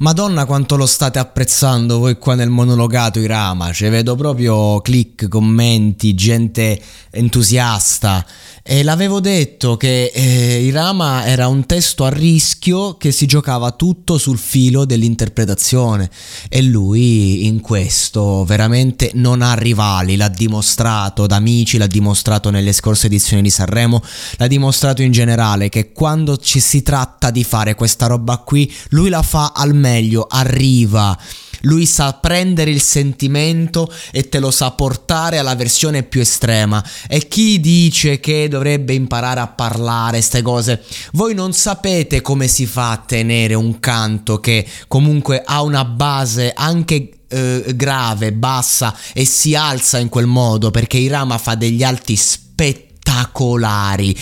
Madonna quanto lo state apprezzando voi qua nel monologato Irama, cioè vedo proprio click, commenti, gente entusiasta. E l'avevo detto che eh, Irama era un testo a rischio che si giocava tutto sul filo dell'interpretazione. E lui in questo veramente non ha rivali, l'ha dimostrato da amici, l'ha dimostrato nelle scorse edizioni di Sanremo, l'ha dimostrato in generale che quando ci si tratta di fare questa roba qui lui la fa al meglio, arriva. Lui sa prendere il sentimento e te lo sa portare alla versione più estrema. E chi dice che dovrebbe imparare a parlare queste cose, voi non sapete come si fa a tenere un canto che comunque ha una base anche eh, grave, bassa e si alza in quel modo perché Irama fa degli alti spettacoli spettacolari,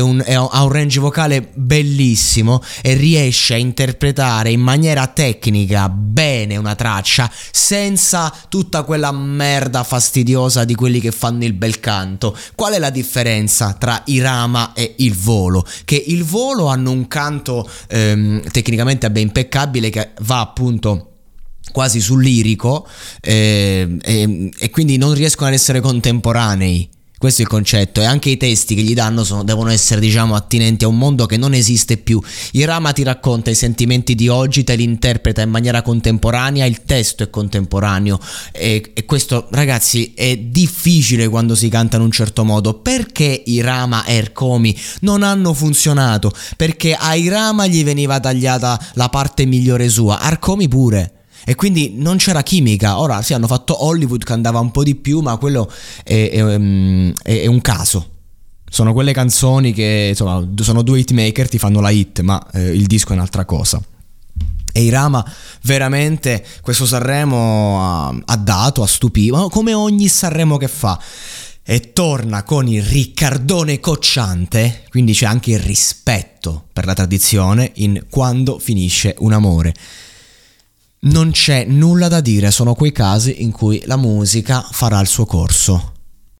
un, è, ha un range vocale bellissimo e riesce a interpretare in maniera tecnica bene una traccia senza tutta quella merda fastidiosa di quelli che fanno il bel canto. Qual è la differenza tra Irama e il volo? Che il volo hanno un canto ehm, tecnicamente ben impeccabile che va appunto quasi sul lirico eh, e, e quindi non riescono ad essere contemporanei questo è il concetto e anche i testi che gli danno sono, devono essere diciamo attinenti a un mondo che non esiste più. Irama ti racconta i sentimenti di oggi, te li interpreta in maniera contemporanea, il testo è contemporaneo e, e questo ragazzi è difficile quando si canta in un certo modo. Perché Irama e Ercomi non hanno funzionato? Perché a Irama gli veniva tagliata la parte migliore sua, Arcomi pure. E quindi non c'era chimica. Ora sì, hanno fatto Hollywood che andava un po' di più, ma quello è, è, ehm, è, è un caso. Sono quelle canzoni che, insomma, sono due hitmaker, ti fanno la hit, ma eh, il disco è un'altra cosa. E Irama veramente questo Sanremo ha, ha dato, ha stupito, come ogni Sanremo che fa. E torna con il Riccardone cocciante, quindi c'è anche il rispetto per la tradizione in Quando finisce un amore. Non c'è nulla da dire, sono quei casi in cui la musica farà il suo corso.